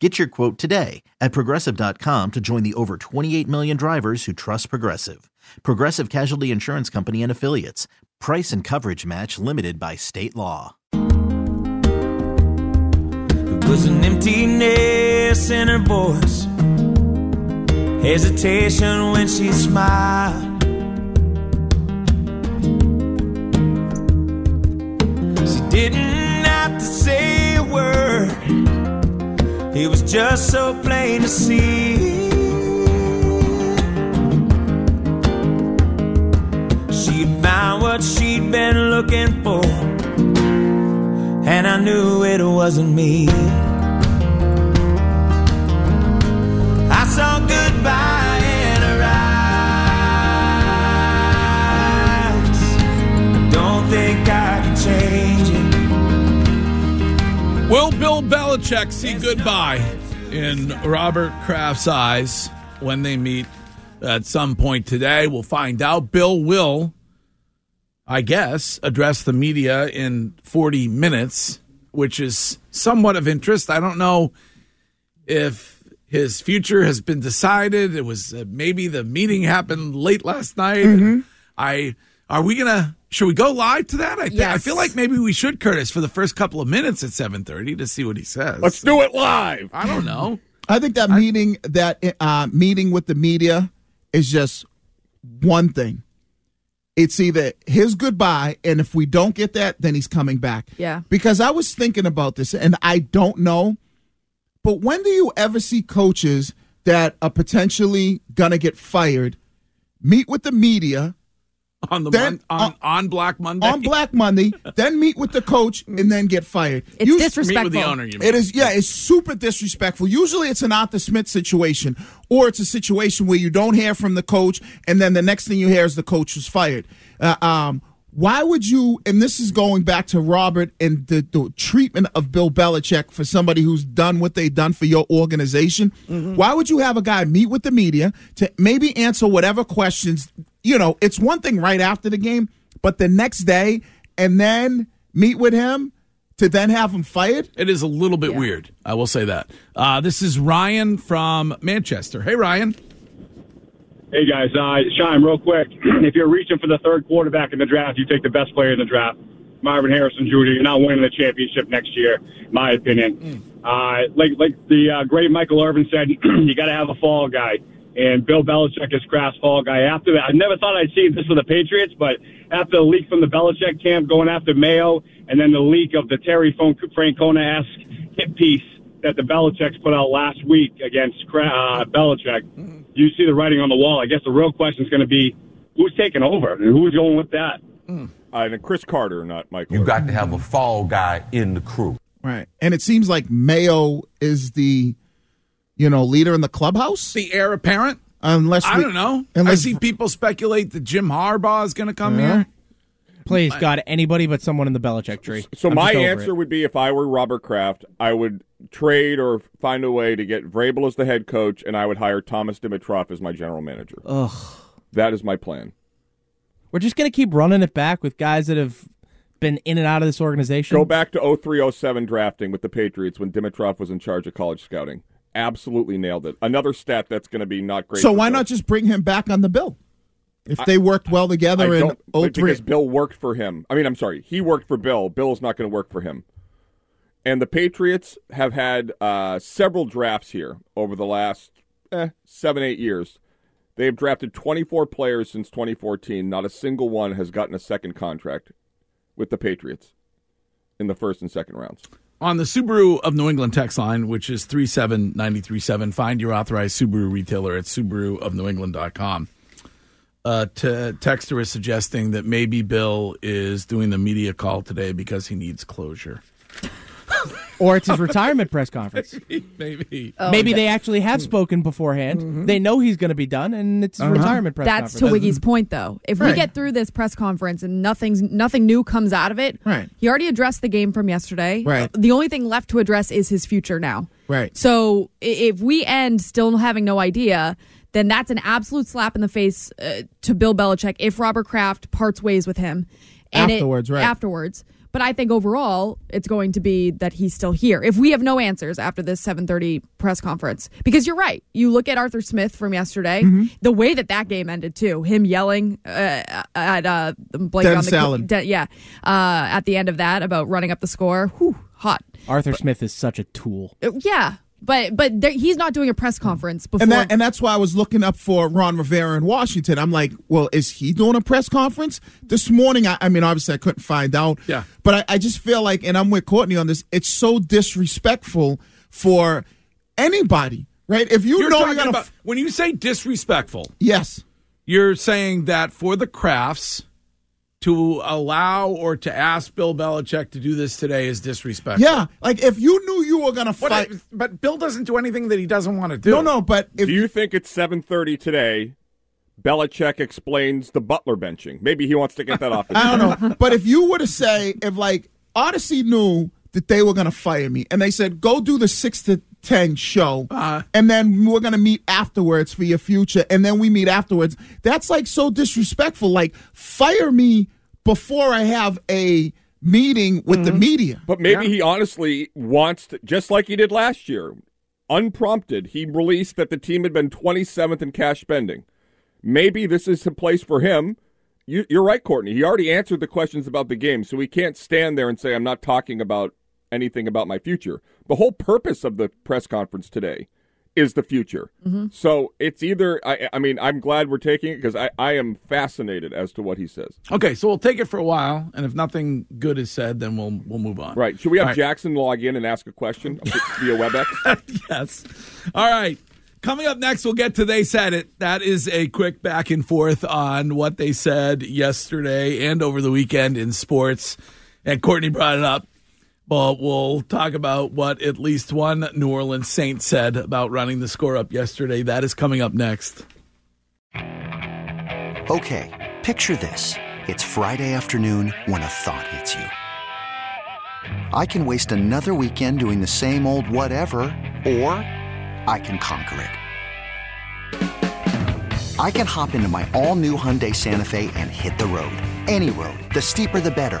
Get your quote today at progressive.com to join the over 28 million drivers who trust Progressive. Progressive Casualty Insurance Company and Affiliates. Price and coverage match limited by state law. It was an emptiness in her voice, hesitation when she smiled. She didn't it was just so plain to see. She'd found what she'd been looking for and I knew it wasn't me. I saw goodbye Will Bill Belichick see goodbye in Robert Kraft's eyes when they meet at some point today? We'll find out. Bill will, I guess, address the media in 40 minutes, which is somewhat of interest. I don't know if his future has been decided. It was uh, maybe the meeting happened late last night. Mm-hmm. I are we gonna? Should we go live to that? I, th- I feel like maybe we should, Curtis, for the first couple of minutes at seven thirty to see what he says. Let's do it live. I don't know. I think that meeting that uh, meeting with the media is just one thing. It's either his goodbye, and if we don't get that, then he's coming back. Yeah. Because I was thinking about this, and I don't know, but when do you ever see coaches that are potentially gonna get fired meet with the media on the Then- mon- on, on Black Monday on Black Monday, then meet with the coach, and then get fired? It's You- meet disrespectful. with the owner. You mean. It is, yeah, it's super disrespectful. Usually it's an Arthur Smith situation, or it's a situation where you don't hear from the coach, and then the next thing you hear is the coach was fired. Uh, um, why would you, and this is going back to Robert and the, the treatment of Bill Belichick for somebody who's done what they've done for your organization, why would you have a guy meet with the media to maybe answer whatever questions? You know, it's one thing right after the game, but the next day, and then meet with him to then have him fired? It is a little bit Yeah. weird. I will say that. Uh, this is Ryan from Manchester. Hey, Ryan. Hey guys, uh, Shime, real quick. if you're reaching for the third quarterback in the draft, you take the best player in the draft, Marvin Harrison Jr. You're not winning the championship next year, my opinion. Uh, like like the uh, great Michael Irvin said, you got to have a fall guy, and Bill Belichick is Kraft's fall guy. After that, I never thought I'd see this with the Patriots, but after the leak from the Belichick camp going after Mayo, and then the leak of the Terry Francona-esque hit piece that the Belichick's put out last week against Kra- uh, Belichick, you see the writing on the wall. I guess the real question is going to be who's taking over and who's going with that. Uh, and Cris Carter, not Michael. You got to have a fall guy in the crew. Right. And it seems like Mayo is the, you know, leader in the clubhouse. The heir apparent? Unless I don't know. Unless I see people speculate that Jim Harbaugh is going to come Yeah. here. Please, God, anybody but someone in the Belichick tree. So I'm my answer it. would be if I were Robert Kraft, I would trade or find a way to get Vrabel as the head coach, and I would hire Thomas Dimitroff as my general manager. Ugh. That is my plan. We're just gonna keep running it back with guys that have been in and out of this organization. Go back to 0307 drafting with the Patriots when Dimitroff was in charge of college scouting. Absolutely nailed it. Another stat that's going to be not great. So why Bill. not just bring him back on the bill? If they worked well I together in don't- 03. because Bill worked for him. I mean, I'm sorry, he worked for Bill. Bill's not going to work for him. And the Patriots have had uh, several drafts here over the last eh, seven, eight years They have drafted 24 players since 2014. Not a single one has gotten a second contract with the Patriots in the first and second rounds. On the Subaru of New England text line, which is 37937, find your authorized Subaru retailer at subaruofnewengland.com. Uh, t- texter is suggesting that maybe Bill is doing the media call today because he needs closure. Or it's his retirement press conference. maybe. Maybe they actually have spoken beforehand. Mm-hmm. They know he's going to be done, and it's his retirement press conference. That's to. Wiggy's point, though. If we get through this press conference and nothing's nothing new comes out of it, Right. He already addressed the game from yesterday. Right. The only thing left to address is his future now. Right. So if we end still having no idea, then that's an absolute slap in the face uh, to Bill Belichick if Robert Kraft parts ways with him. it- Afterwards, right. Afterwards. But I think overall, it's going to be that he's still here. If we have no answers after this 7:30 press conference, because you're right, you look at Arthur Smith from yesterday, Mm-hmm. the way that that game ended too, him yelling uh, at uh, Blake on the Allen. De- yeah, uh, at the end of that about running up the score. Whew, hot. Arthur Smith is such a tool. Uh, Yeah, but but there, he's not doing a press mm. conference before. And that and that's why I was looking up for Ron Rivera in Washington. I'm like, well, is he doing a press conference this morning? I, I mean, obviously, I couldn't find out. Yeah. but I, I just feel like, and I'm with Courtney on this. It's so disrespectful for anybody, right? If you You're know you're gonna, about, when you say disrespectful, yes, you're saying that for the Krafts to allow or to ask Bill Belichick to do this today is disrespectful. yeah, like if you knew you were gonna What- fight, but Bill doesn't do anything that he doesn't want to do. no, no, but if Do you think it's 7:30 today? Belichick explains the Butler benching. Maybe he wants to get that off. His I don't know. But if you were to say, if like Audacy knew that they were going to fire me and they said, go do the six to 10 show Uh-huh. and then we're going to meet afterwards for your future and then we meet afterwards, that's like so disrespectful. Like, fire me before I have a meeting with the mm-hmm. media. But maybe he honestly wants to, just like he did last year, unprompted, he released that the team had been 27th in cash spending. Maybe this is a place for him. You, you're right, Courtney. He already answered the questions about the game, so he can't stand there and say, I'm not talking about anything about my future. The whole purpose of the press conference today is the future. Mm-hmm. So it's either, I, I mean, I'm glad we're taking it because I, I am fascinated as to what he says. Okay, so we'll take it for a while, and if nothing good is said, then we'll we'll move on. Right. Should we have right. Jackson log in and ask a question via WebEx? yes. All right. Coming up next, we'll get to They Said It. That is a quick back and forth on what they said yesterday and over the weekend in sports. And Courtney brought it up. But we'll talk about what at least one New Orleans Saint said about running the score up yesterday. That is coming up next. Okay, picture this. It's Friday afternoon when a thought hits you. I can waste another weekend doing the same old whatever, or I can conquer it. I can hop into my all new Hyundai Santa Fe and hit the road. Any road. The steeper, the better.